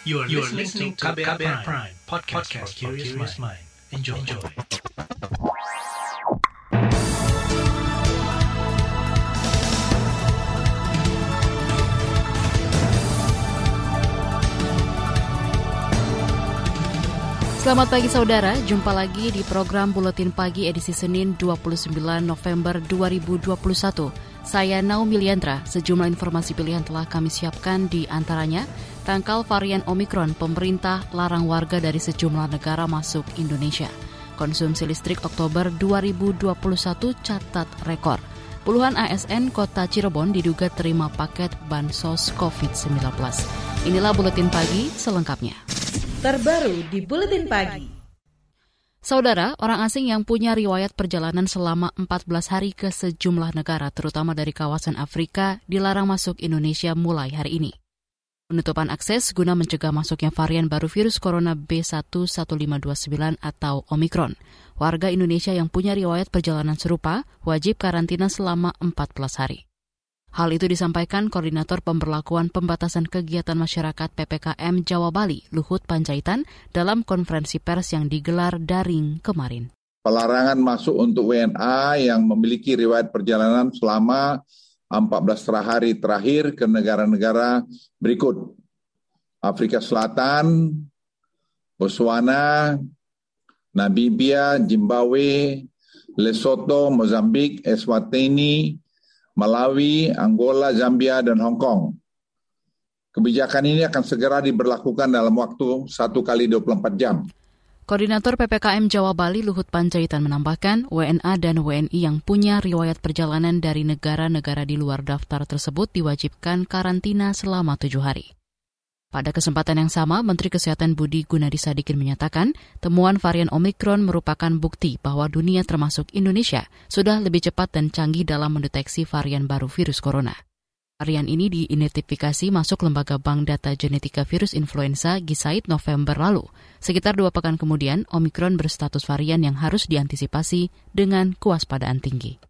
You are, you are listening to KBR, Prime, Prime podcast, podcast for curious mind. Enjoy. Enjoy. Selamat pagi saudara, jumpa lagi di program Buletin Pagi edisi Senin 29 November 2021. Saya Naomi Liandra, sejumlah informasi pilihan telah kami siapkan di antaranya tangkal varian Omikron, pemerintah larang warga dari sejumlah negara masuk Indonesia. Konsumsi listrik Oktober 2021 catat rekor. Puluhan ASN kota Cirebon diduga terima paket bansos COVID-19. Inilah Buletin Pagi selengkapnya terbaru di Buletin Pagi. Saudara, orang asing yang punya riwayat perjalanan selama 14 hari ke sejumlah negara, terutama dari kawasan Afrika, dilarang masuk Indonesia mulai hari ini. Penutupan akses guna mencegah masuknya varian baru virus corona B11529 atau Omicron. Warga Indonesia yang punya riwayat perjalanan serupa wajib karantina selama 14 hari. Hal itu disampaikan Koordinator Pemberlakuan Pembatasan Kegiatan Masyarakat PPKM Jawa Bali, Luhut Panjaitan, dalam konferensi pers yang digelar daring kemarin. Pelarangan masuk untuk WNA yang memiliki riwayat perjalanan selama 14 hari terakhir ke negara-negara berikut. Afrika Selatan, Botswana, Namibia, Zimbabwe, Lesotho, Mozambik, Eswatini, Malawi, Angola, Zambia, dan Hong Kong. Kebijakan ini akan segera diberlakukan dalam waktu 1 kali 24 jam. Koordinator PPKM Jawa Bali Luhut Panjaitan menambahkan, WNA dan WNI yang punya riwayat perjalanan dari negara-negara di luar daftar tersebut diwajibkan karantina selama tujuh hari. Pada kesempatan yang sama, Menteri Kesehatan Budi Gunadi Sadikin menyatakan temuan varian Omikron merupakan bukti bahwa dunia termasuk Indonesia sudah lebih cepat dan canggih dalam mendeteksi varian baru virus corona. Varian ini diidentifikasi masuk lembaga bank data genetika virus influenza Gisaid November lalu. Sekitar dua pekan kemudian, Omikron berstatus varian yang harus diantisipasi dengan kewaspadaan tinggi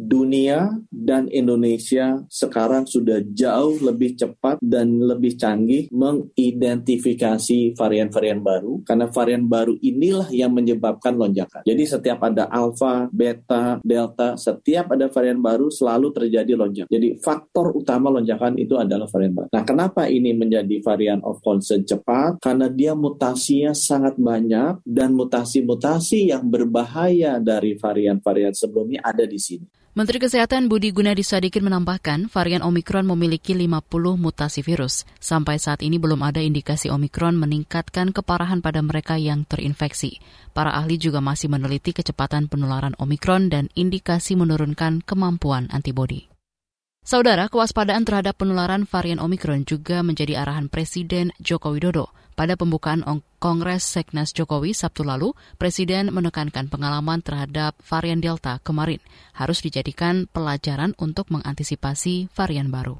dunia dan Indonesia sekarang sudah jauh lebih cepat dan lebih canggih mengidentifikasi varian-varian baru karena varian baru inilah yang menyebabkan lonjakan. Jadi setiap ada alfa, beta, delta, setiap ada varian baru selalu terjadi lonjakan. Jadi faktor utama lonjakan itu adalah varian baru. Nah, kenapa ini menjadi varian of concern cepat? Karena dia mutasinya sangat banyak dan mutasi-mutasi yang berbahaya dari varian-varian sebelumnya ada di sini. Menteri Kesehatan Budi Gunadi Sadikin menambahkan varian Omikron memiliki 50 mutasi virus. Sampai saat ini belum ada indikasi Omikron meningkatkan keparahan pada mereka yang terinfeksi. Para ahli juga masih meneliti kecepatan penularan Omikron dan indikasi menurunkan kemampuan antibodi. Saudara, kewaspadaan terhadap penularan varian Omikron juga menjadi arahan Presiden Joko Widodo. Pada pembukaan Kongres Seknas Jokowi Sabtu lalu, Presiden menekankan pengalaman terhadap varian Delta kemarin harus dijadikan pelajaran untuk mengantisipasi varian baru.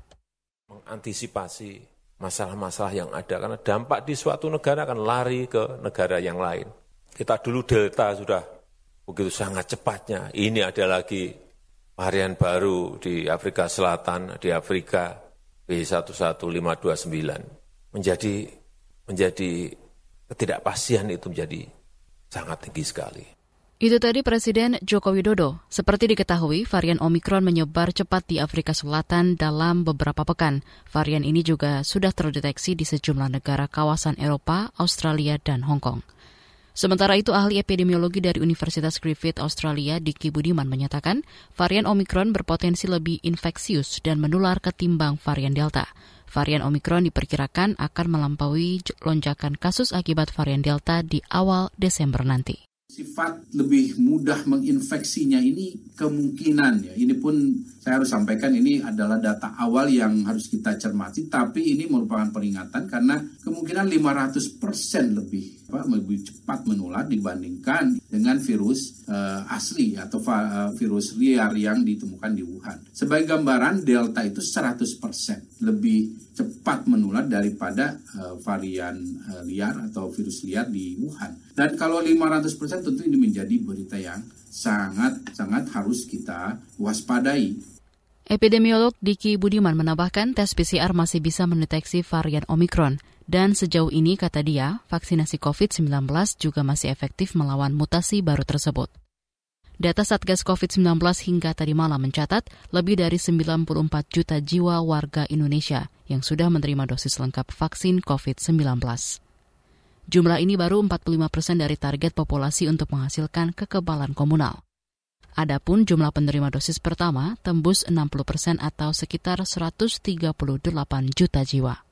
Mengantisipasi masalah-masalah yang ada, karena dampak di suatu negara akan lari ke negara yang lain. Kita dulu Delta sudah begitu sangat cepatnya, ini ada lagi varian baru di Afrika Selatan, di Afrika B11529. Menjadi menjadi ketidakpastian itu menjadi sangat tinggi sekali. Itu tadi Presiden Joko Widodo. Seperti diketahui, varian Omikron menyebar cepat di Afrika Selatan dalam beberapa pekan. Varian ini juga sudah terdeteksi di sejumlah negara kawasan Eropa, Australia, dan Hong Kong. Sementara itu, ahli epidemiologi dari Universitas Griffith Australia, Diki Budiman, menyatakan varian Omikron berpotensi lebih infeksius dan menular ketimbang varian Delta. Varian Omikron diperkirakan akan melampaui lonjakan kasus akibat varian Delta di awal Desember nanti. Sifat lebih mudah menginfeksinya ini kemungkinan ya. Ini pun saya harus sampaikan ini adalah data awal yang harus kita cermati, tapi ini merupakan peringatan karena kemungkinan 500% lebih apa, lebih cepat menular dibandingkan dengan virus uh, asli atau uh, virus liar yang ditemukan di Wuhan. Sebagai gambaran, Delta itu 100% lebih cepat menular daripada uh, varian uh, liar atau virus liar di Wuhan. Dan kalau 500% tentu ini menjadi berita yang sangat sangat harus kita waspadai. Epidemiolog Diki Budiman menambahkan tes PCR masih bisa mendeteksi varian Omikron. Dan sejauh ini, kata dia, vaksinasi COVID-19 juga masih efektif melawan mutasi baru tersebut. Data Satgas COVID-19 hingga tadi malam mencatat lebih dari 94 juta jiwa warga Indonesia yang sudah menerima dosis lengkap vaksin COVID-19. Jumlah ini baru 45 persen dari target populasi untuk menghasilkan kekebalan komunal. Adapun jumlah penerima dosis pertama tembus 60 persen atau sekitar 138 juta jiwa.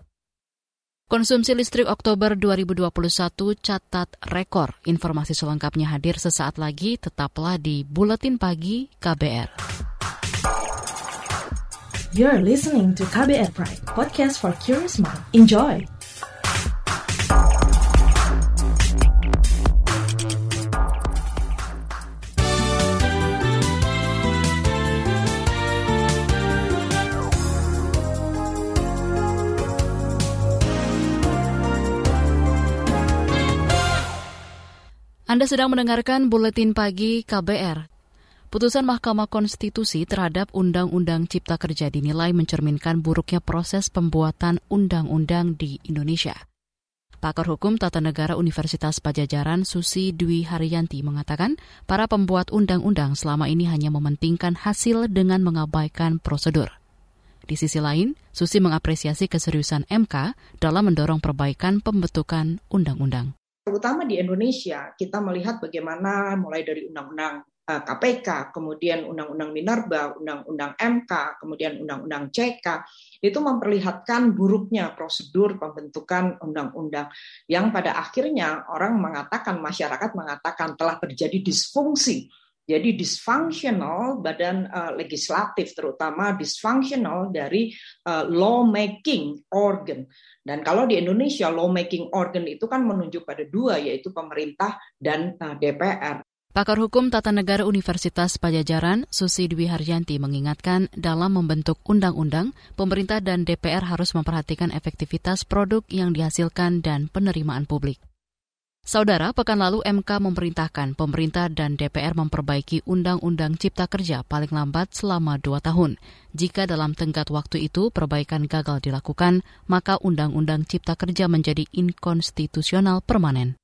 Konsumsi listrik Oktober 2021 catat rekor. Informasi selengkapnya hadir sesaat lagi, tetaplah di Buletin Pagi KBR. You're listening to KBR Pride, podcast for curious mind. Enjoy! Anda sedang mendengarkan buletin pagi KBR. Putusan Mahkamah Konstitusi terhadap Undang-Undang Cipta Kerja dinilai mencerminkan buruknya proses pembuatan undang-undang di Indonesia. Pakar Hukum Tata Negara Universitas Pajajaran Susi Dwi Haryanti mengatakan para pembuat undang-undang selama ini hanya mementingkan hasil dengan mengabaikan prosedur. Di sisi lain, Susi mengapresiasi keseriusan MK dalam mendorong perbaikan pembentukan undang-undang terutama di Indonesia kita melihat bagaimana mulai dari undang-undang KPK, eh, kemudian undang-undang Minerba, undang-undang MK, kemudian undang-undang CK itu memperlihatkan buruknya prosedur pembentukan undang-undang yang pada akhirnya orang mengatakan masyarakat mengatakan telah terjadi disfungsi jadi dysfunctional badan uh, legislatif terutama dysfunctional dari uh, lawmaking organ. Dan kalau di Indonesia lawmaking organ itu kan menunjuk pada dua yaitu pemerintah dan uh, DPR. Pakar Hukum Tata Negara Universitas Pajajaran, Susi Dwi Haryanti mengingatkan dalam membentuk undang-undang, pemerintah dan DPR harus memperhatikan efektivitas produk yang dihasilkan dan penerimaan publik. Saudara, pekan lalu MK memerintahkan pemerintah dan DPR memperbaiki Undang-Undang Cipta Kerja paling lambat selama dua tahun. Jika dalam tenggat waktu itu perbaikan gagal dilakukan, maka Undang-Undang Cipta Kerja menjadi inkonstitusional permanen.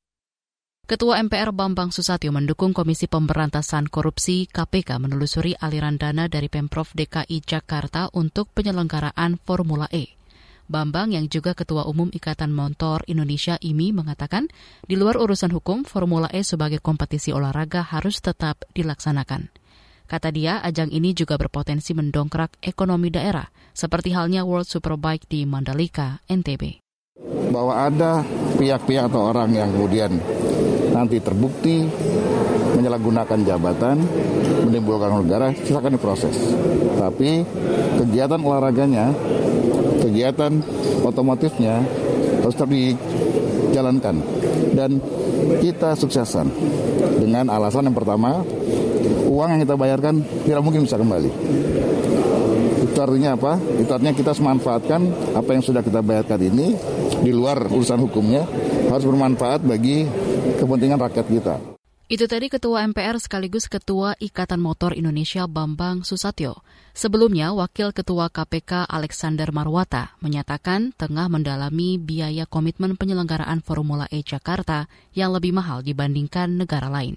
Ketua MPR Bambang Susatyo mendukung Komisi Pemberantasan Korupsi KPK menelusuri aliran dana dari Pemprov DKI Jakarta untuk penyelenggaraan Formula E. Bambang yang juga Ketua Umum Ikatan Motor Indonesia IMI mengatakan, di luar urusan hukum, Formula E sebagai kompetisi olahraga harus tetap dilaksanakan. Kata dia, ajang ini juga berpotensi mendongkrak ekonomi daerah, seperti halnya World Superbike di Mandalika, NTB. Bahwa ada pihak-pihak atau orang yang kemudian nanti terbukti menyalahgunakan jabatan, menimbulkan negara, silakan diproses. Tapi kegiatan olahraganya kegiatan otomotifnya harus tetap dijalankan dan kita suksesan dengan alasan yang pertama uang yang kita bayarkan tidak mungkin bisa kembali itu artinya apa? Itu artinya kita memanfaatkan apa yang sudah kita bayarkan ini di luar urusan hukumnya harus bermanfaat bagi kepentingan rakyat kita. Itu tadi Ketua MPR sekaligus Ketua Ikatan Motor Indonesia Bambang Susatyo. Sebelumnya, Wakil Ketua KPK Alexander Marwata menyatakan tengah mendalami biaya komitmen penyelenggaraan Formula E Jakarta yang lebih mahal dibandingkan negara lain.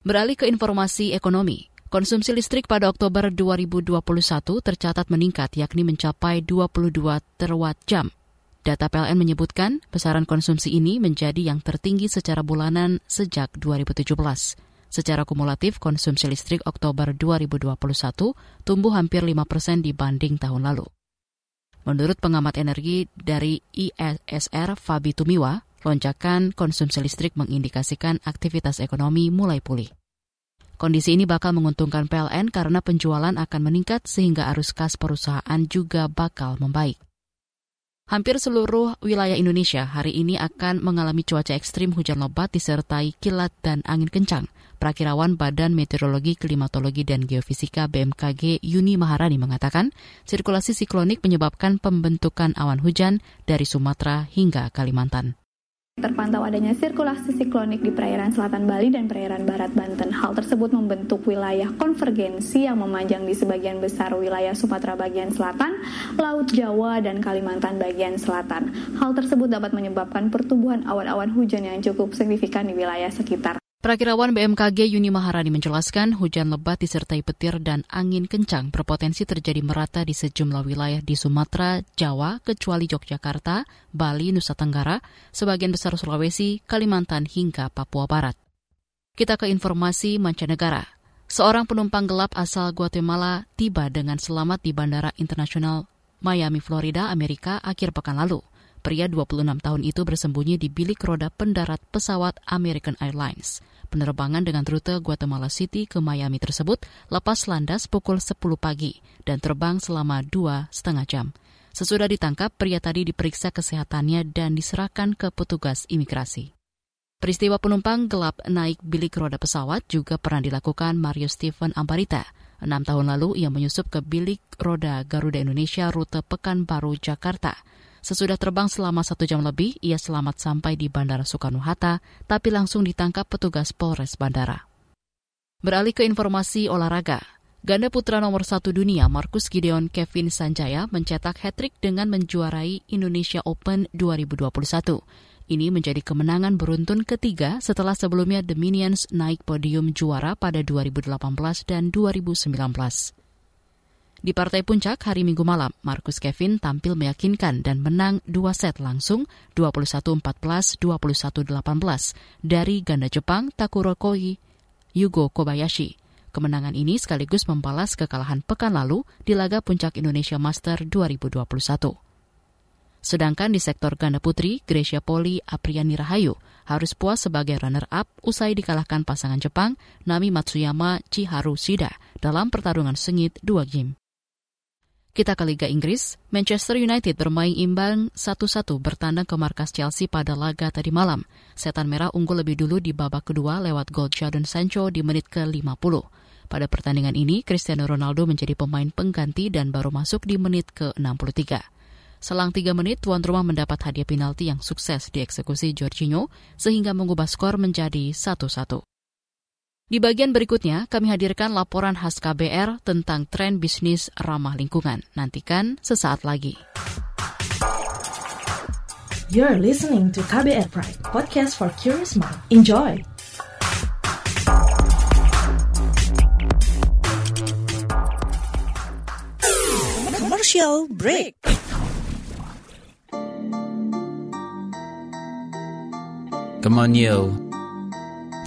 Beralih ke informasi ekonomi, konsumsi listrik pada Oktober 2021 tercatat meningkat yakni mencapai 22 terawatt jam Data PLN menyebutkan besaran konsumsi ini menjadi yang tertinggi secara bulanan sejak 2017. Secara kumulatif, konsumsi listrik Oktober 2021 tumbuh hampir 5 persen dibanding tahun lalu. Menurut pengamat energi dari ISR Fabi Tumiwa, lonjakan konsumsi listrik mengindikasikan aktivitas ekonomi mulai pulih. Kondisi ini bakal menguntungkan PLN karena penjualan akan meningkat sehingga arus kas perusahaan juga bakal membaik. Hampir seluruh wilayah Indonesia hari ini akan mengalami cuaca ekstrim hujan lebat disertai kilat dan angin kencang. Prakirawan Badan Meteorologi, Klimatologi, dan Geofisika BMKG Yuni Maharani mengatakan, sirkulasi siklonik menyebabkan pembentukan awan hujan dari Sumatera hingga Kalimantan. Terpantau adanya sirkulasi siklonik di perairan selatan Bali dan perairan barat Banten. Hal tersebut membentuk wilayah konvergensi yang memanjang di sebagian besar wilayah Sumatera bagian selatan, Laut Jawa, dan Kalimantan bagian selatan. Hal tersebut dapat menyebabkan pertumbuhan awan-awan hujan yang cukup signifikan di wilayah sekitar. Perakirawan BMKG Yuni Maharani menjelaskan hujan lebat disertai petir dan angin kencang berpotensi terjadi merata di sejumlah wilayah di Sumatera, Jawa, kecuali Yogyakarta, Bali, Nusa Tenggara, sebagian besar Sulawesi, Kalimantan, hingga Papua Barat. Kita ke informasi mancanegara. Seorang penumpang gelap asal Guatemala tiba dengan selamat di Bandara Internasional Miami, Florida, Amerika akhir pekan lalu. Pria 26 tahun itu bersembunyi di bilik roda pendarat pesawat American Airlines. Penerbangan dengan rute Guatemala City ke Miami tersebut lepas landas pukul 10 pagi dan terbang selama dua setengah jam. Sesudah ditangkap, pria tadi diperiksa kesehatannya dan diserahkan ke petugas imigrasi. Peristiwa penumpang gelap naik bilik roda pesawat juga pernah dilakukan Mario Stephen Ambarita. Enam tahun lalu ia menyusup ke bilik roda Garuda Indonesia rute Pekanbaru, Jakarta. Sesudah terbang selama satu jam lebih, ia selamat sampai di Bandara Soekarno-Hatta, tapi langsung ditangkap petugas Polres Bandara. Beralih ke informasi olahraga, ganda putra nomor satu dunia Marcus Gideon Kevin Sanjaya mencetak hat-trick dengan menjuarai Indonesia Open 2021. Ini menjadi kemenangan beruntun ketiga setelah sebelumnya The Minions naik podium juara pada 2018 dan 2019. Di partai puncak hari Minggu malam, Marcus Kevin tampil meyakinkan dan menang dua set langsung 21-14, 21-18 dari ganda Jepang Takuro Koi Yugo Kobayashi. Kemenangan ini sekaligus membalas kekalahan pekan lalu di laga puncak Indonesia Master 2021. Sedangkan di sektor ganda putri, Gracia Poli Apriani Rahayu harus puas sebagai runner-up usai dikalahkan pasangan Jepang Nami Matsuyama Chiharu Shida dalam pertarungan sengit dua game. Kita ke Liga Inggris, Manchester United bermain imbang 1-1 bertandang ke markas Chelsea pada laga tadi malam. Setan Merah unggul lebih dulu di babak kedua lewat gol Jadon Sancho di menit ke-50. Pada pertandingan ini, Cristiano Ronaldo menjadi pemain pengganti dan baru masuk di menit ke-63. Selang tiga menit, tuan rumah mendapat hadiah penalti yang sukses dieksekusi Jorginho sehingga mengubah skor menjadi 1-1. Di bagian berikutnya, kami hadirkan laporan khas KBR tentang tren bisnis ramah lingkungan. Nantikan sesaat lagi. You're listening to KBR Pride, podcast for curious mind. Enjoy! Commercial break. Come on, yo.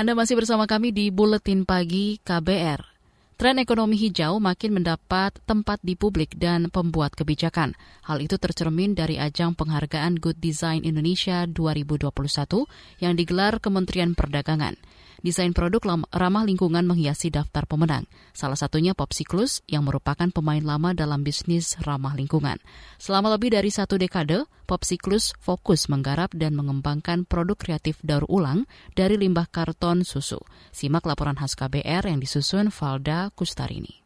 Anda masih bersama kami di Buletin Pagi KBR. Tren ekonomi hijau makin mendapat tempat di publik dan pembuat kebijakan. Hal itu tercermin dari ajang penghargaan Good Design Indonesia 2021 yang digelar Kementerian Perdagangan. Desain produk ramah lingkungan menghiasi daftar pemenang. Salah satunya Popsiklus yang merupakan pemain lama dalam bisnis ramah lingkungan. Selama lebih dari satu dekade, Popsiklus fokus menggarap dan mengembangkan produk kreatif daur ulang dari limbah karton susu. Simak laporan khas KBR yang disusun Valda Kustarini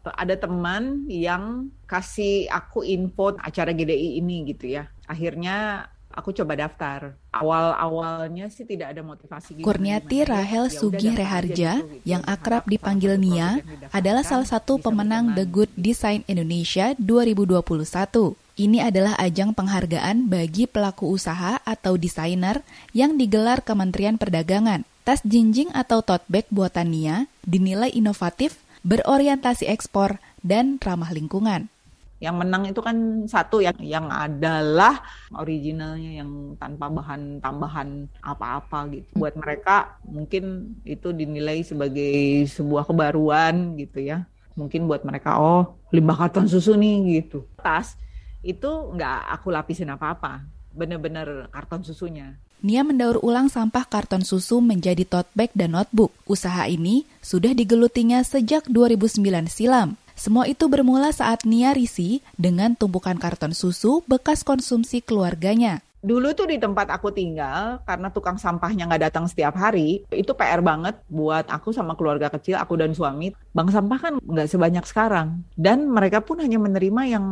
ada teman yang kasih aku info acara GDI ini gitu ya. Akhirnya aku coba daftar. Awal-awalnya sih tidak ada motivasi. Kurniati Rahel ya Sugih Reharja gitu, yang akrab dipanggil Nia adalah salah satu pemenang The Good Design Indonesia 2021. Ini adalah ajang penghargaan bagi pelaku usaha atau desainer yang digelar Kementerian Perdagangan. Tas jinjing atau tote bag buatan Nia dinilai inovatif, berorientasi ekspor, dan ramah lingkungan. Yang menang itu kan satu yang yang adalah originalnya yang tanpa bahan tambahan apa-apa gitu. Buat mereka mungkin itu dinilai sebagai sebuah kebaruan gitu ya. Mungkin buat mereka oh limbah karton susu nih gitu. Tas itu nggak aku lapisin apa-apa, bener-bener karton susunya. Nia mendaur ulang sampah karton susu menjadi tote bag dan notebook. Usaha ini sudah digelutinya sejak 2009 silam. Semua itu bermula saat Nia risi dengan tumpukan karton susu bekas konsumsi keluarganya. Dulu tuh di tempat aku tinggal, karena tukang sampahnya nggak datang setiap hari, itu PR banget buat aku sama keluarga kecil, aku dan suami. Bank sampah kan nggak sebanyak sekarang. Dan mereka pun hanya menerima yang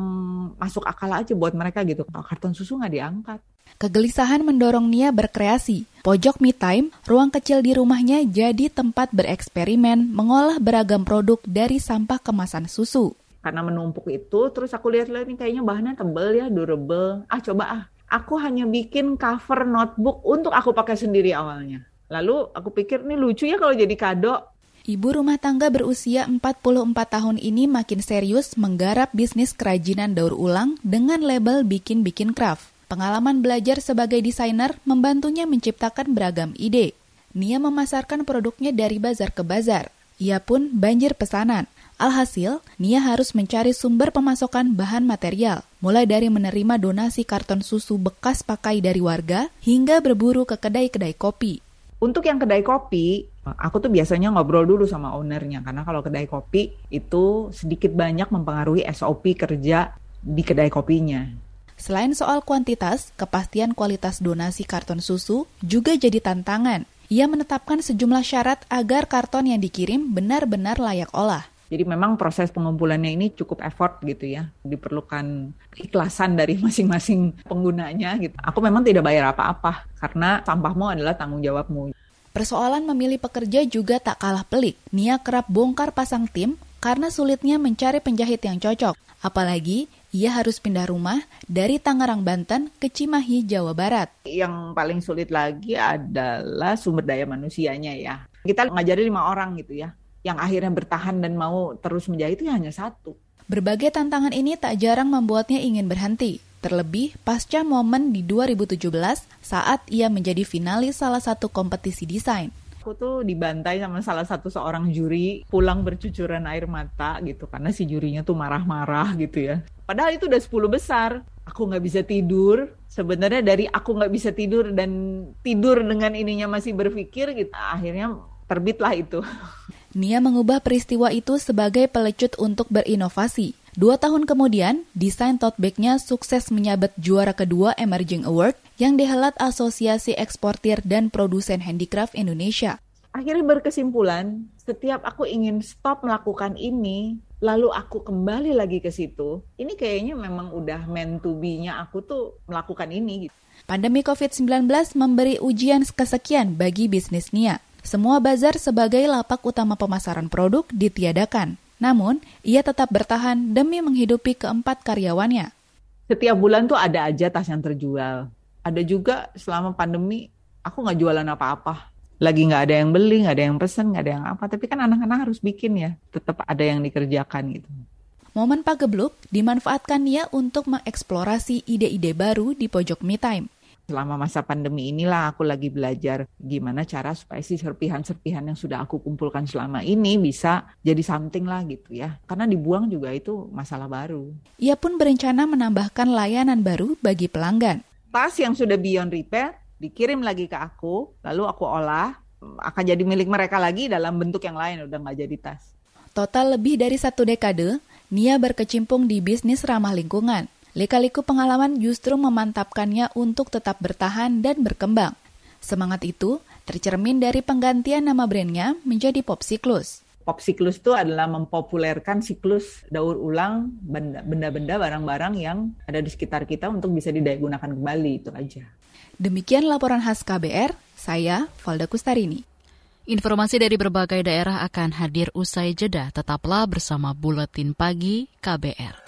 masuk akal aja buat mereka gitu. Karton susu nggak diangkat. Kegelisahan mendorong Nia berkreasi. Pojok me time, ruang kecil di rumahnya jadi tempat bereksperimen mengolah beragam produk dari sampah kemasan susu. Karena menumpuk itu, terus aku lihat-lihat ini kayaknya bahannya tebel ya, durable. Ah coba ah, aku hanya bikin cover notebook untuk aku pakai sendiri awalnya. Lalu aku pikir ini lucu ya kalau jadi kado. Ibu rumah tangga berusia 44 tahun ini makin serius menggarap bisnis kerajinan daur ulang dengan label bikin-bikin craft. Pengalaman belajar sebagai desainer membantunya menciptakan beragam ide. Nia memasarkan produknya dari bazar ke bazar. Ia pun banjir pesanan. Alhasil, Nia harus mencari sumber pemasokan bahan material, mulai dari menerima donasi karton susu bekas pakai dari warga hingga berburu ke kedai-kedai kopi. Untuk yang kedai kopi, aku tuh biasanya ngobrol dulu sama ownernya karena kalau kedai kopi itu sedikit banyak mempengaruhi SOP kerja di kedai kopinya. Selain soal kuantitas, kepastian kualitas donasi karton susu juga jadi tantangan. Ia menetapkan sejumlah syarat agar karton yang dikirim benar-benar layak olah. Jadi memang proses pengumpulannya ini cukup effort gitu ya. Diperlukan ikhlasan dari masing-masing penggunanya gitu. Aku memang tidak bayar apa-apa karena sampahmu adalah tanggung jawabmu. Persoalan memilih pekerja juga tak kalah pelik. Nia kerap bongkar pasang tim karena sulitnya mencari penjahit yang cocok. Apalagi ia harus pindah rumah dari Tangerang, Banten ke Cimahi, Jawa Barat. Yang paling sulit lagi adalah sumber daya manusianya ya. Kita ngajari lima orang gitu ya yang akhirnya bertahan dan mau terus menjahit itu hanya satu. Berbagai tantangan ini tak jarang membuatnya ingin berhenti. Terlebih pasca momen di 2017 saat ia menjadi finalis salah satu kompetisi desain. Aku tuh dibantai sama salah satu seorang juri, pulang bercucuran air mata gitu karena si jurinya tuh marah-marah gitu ya. Padahal itu udah 10 besar. Aku nggak bisa tidur. Sebenarnya dari aku nggak bisa tidur dan tidur dengan ininya masih berpikir gitu. Akhirnya terbitlah itu. Nia mengubah peristiwa itu sebagai pelecut untuk berinovasi. Dua tahun kemudian, desain tote bag-nya sukses menyabet juara kedua Emerging Award yang dihelat Asosiasi Eksportir dan Produsen Handicraft Indonesia. Akhirnya berkesimpulan, setiap aku ingin stop melakukan ini, lalu aku kembali lagi ke situ, ini kayaknya memang udah meant to be-nya aku tuh melakukan ini. Pandemi COVID-19 memberi ujian kesekian bagi bisnis Nia. Semua bazar sebagai lapak utama pemasaran produk ditiadakan. Namun, ia tetap bertahan demi menghidupi keempat karyawannya. Setiap bulan tuh ada aja tas yang terjual. Ada juga selama pandemi, aku nggak jualan apa-apa. Lagi nggak ada yang beli, nggak ada yang pesen, nggak ada yang apa. Tapi kan anak-anak harus bikin ya. Tetap ada yang dikerjakan gitu. Momen pagebluk dimanfaatkan dia untuk mengeksplorasi ide-ide baru di pojok me time selama masa pandemi inilah aku lagi belajar gimana cara supaya si serpihan-serpihan yang sudah aku kumpulkan selama ini bisa jadi something lah gitu ya. Karena dibuang juga itu masalah baru. Ia pun berencana menambahkan layanan baru bagi pelanggan. Tas yang sudah beyond repair dikirim lagi ke aku, lalu aku olah, akan jadi milik mereka lagi dalam bentuk yang lain, udah nggak jadi tas. Total lebih dari satu dekade, Nia berkecimpung di bisnis ramah lingkungan. Lika-liku pengalaman justru memantapkannya untuk tetap bertahan dan berkembang. Semangat itu tercermin dari penggantian nama brandnya menjadi Pop Siklus. Pop Siklus itu adalah mempopulerkan siklus daur ulang benda-benda barang-barang yang ada di sekitar kita untuk bisa digunakan kembali itu aja. Demikian laporan khas KBR, saya Valda Kustarini. Informasi dari berbagai daerah akan hadir usai jeda. Tetaplah bersama Buletin Pagi KBR.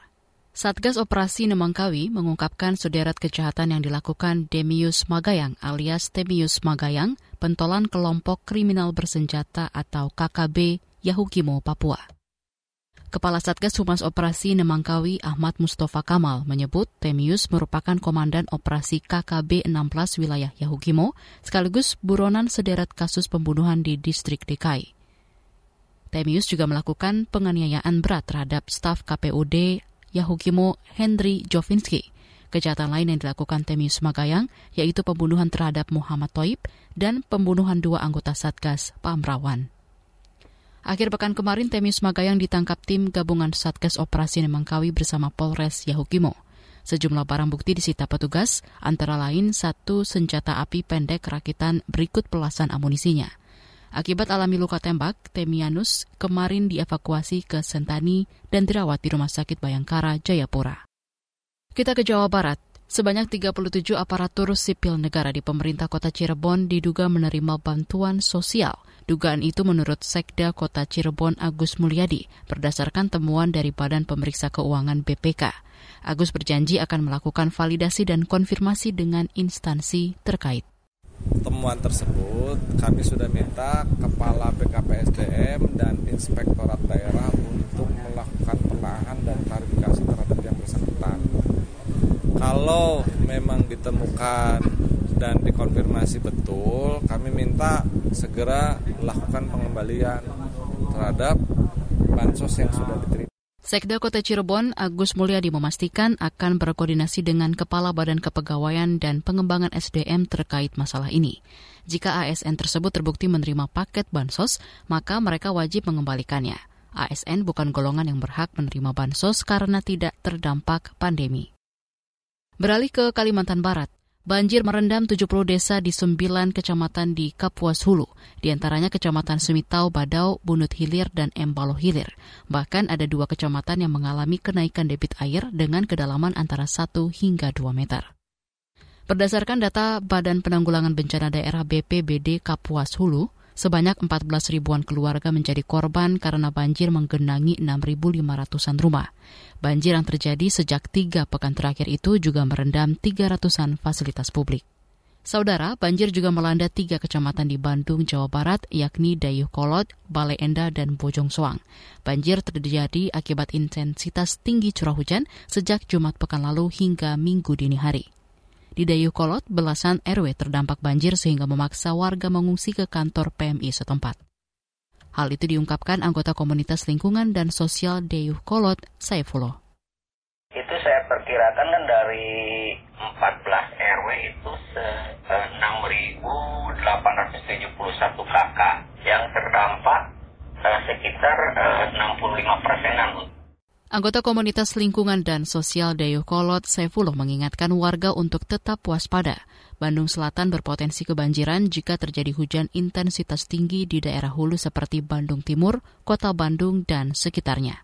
Satgas Operasi Nemangkawi mengungkapkan sederet kejahatan yang dilakukan Demius Magayang alias Temius Magayang, pentolan kelompok kriminal bersenjata atau KKB Yahukimo, Papua. Kepala Satgas Humas Operasi Nemangkawi Ahmad Mustafa Kamal menyebut Temius merupakan komandan operasi KKB 16 wilayah Yahukimo sekaligus buronan sederet kasus pembunuhan di distrik DKI. Temius juga melakukan penganiayaan berat terhadap staf KPUD Yahukimo Henry Jovinski. Kejahatan lain yang dilakukan Temius Magayang yaitu pembunuhan terhadap Muhammad Toib dan pembunuhan dua anggota Satgas Pamrawan. Akhir pekan kemarin Temius Magayang ditangkap tim gabungan Satgas Operasi Nemangkawi bersama Polres Yahukimo. Sejumlah barang bukti disita petugas, antara lain satu senjata api pendek rakitan berikut pelasan amunisinya. Akibat alami luka tembak, Temianus kemarin dievakuasi ke Sentani dan dirawat di Rumah Sakit Bayangkara, Jayapura. Kita ke Jawa Barat. Sebanyak 37 aparatur sipil negara di pemerintah kota Cirebon diduga menerima bantuan sosial. Dugaan itu menurut Sekda Kota Cirebon Agus Mulyadi berdasarkan temuan dari Badan Pemeriksa Keuangan BPK. Agus berjanji akan melakukan validasi dan konfirmasi dengan instansi terkait temuan tersebut kami sudah minta Kepala BKPSDM dan Inspektorat Daerah untuk melakukan penahan dan klarifikasi terhadap yang bersangkutan. Kalau memang ditemukan dan dikonfirmasi betul, kami minta segera melakukan pengembalian terhadap bansos yang sudah diterima. Sekda Kota Cirebon Agus Mulyadi memastikan akan berkoordinasi dengan Kepala Badan Kepegawaian dan Pengembangan SDM terkait masalah ini. Jika ASN tersebut terbukti menerima paket bansos, maka mereka wajib mengembalikannya. ASN bukan golongan yang berhak menerima bansos karena tidak terdampak pandemi. Beralih ke Kalimantan Barat, Banjir merendam 70 desa di 9 kecamatan di Kapuas Hulu, di antaranya kecamatan Sumitau, Badau, Bunut Hilir, dan Embalo Hilir. Bahkan ada dua kecamatan yang mengalami kenaikan debit air dengan kedalaman antara 1 hingga 2 meter. Berdasarkan data Badan Penanggulangan Bencana Daerah BPBD Kapuas Hulu, Sebanyak 14 ribuan keluarga menjadi korban karena banjir menggenangi 6.500-an rumah. Banjir yang terjadi sejak tiga pekan terakhir itu juga merendam 300-an fasilitas publik. Saudara, banjir juga melanda tiga kecamatan di Bandung, Jawa Barat, yakni Dayuh Kolot, Bale Enda, dan Bojong Soang. Banjir terjadi akibat intensitas tinggi curah hujan sejak Jumat pekan lalu hingga Minggu dini hari. Di Dayukolot, belasan RW terdampak banjir sehingga memaksa warga mengungsi ke kantor PMI setempat. Hal itu diungkapkan anggota komunitas lingkungan dan sosial Dayuh Kolot, Saifullah. Itu saya perkirakan kan dari 14 RW itu 6.871 kakak yang terdampak eh, sekitar 65 eh, persenan Anggota komunitas lingkungan dan sosial Kolot Saifullah mengingatkan warga untuk tetap waspada. Bandung Selatan berpotensi kebanjiran jika terjadi hujan intensitas tinggi di daerah hulu seperti Bandung Timur, Kota Bandung, dan sekitarnya.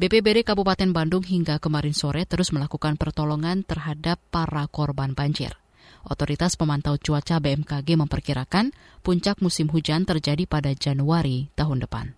BPBD Kabupaten Bandung hingga kemarin sore terus melakukan pertolongan terhadap para korban banjir. Otoritas pemantau cuaca BMKG memperkirakan puncak musim hujan terjadi pada Januari tahun depan.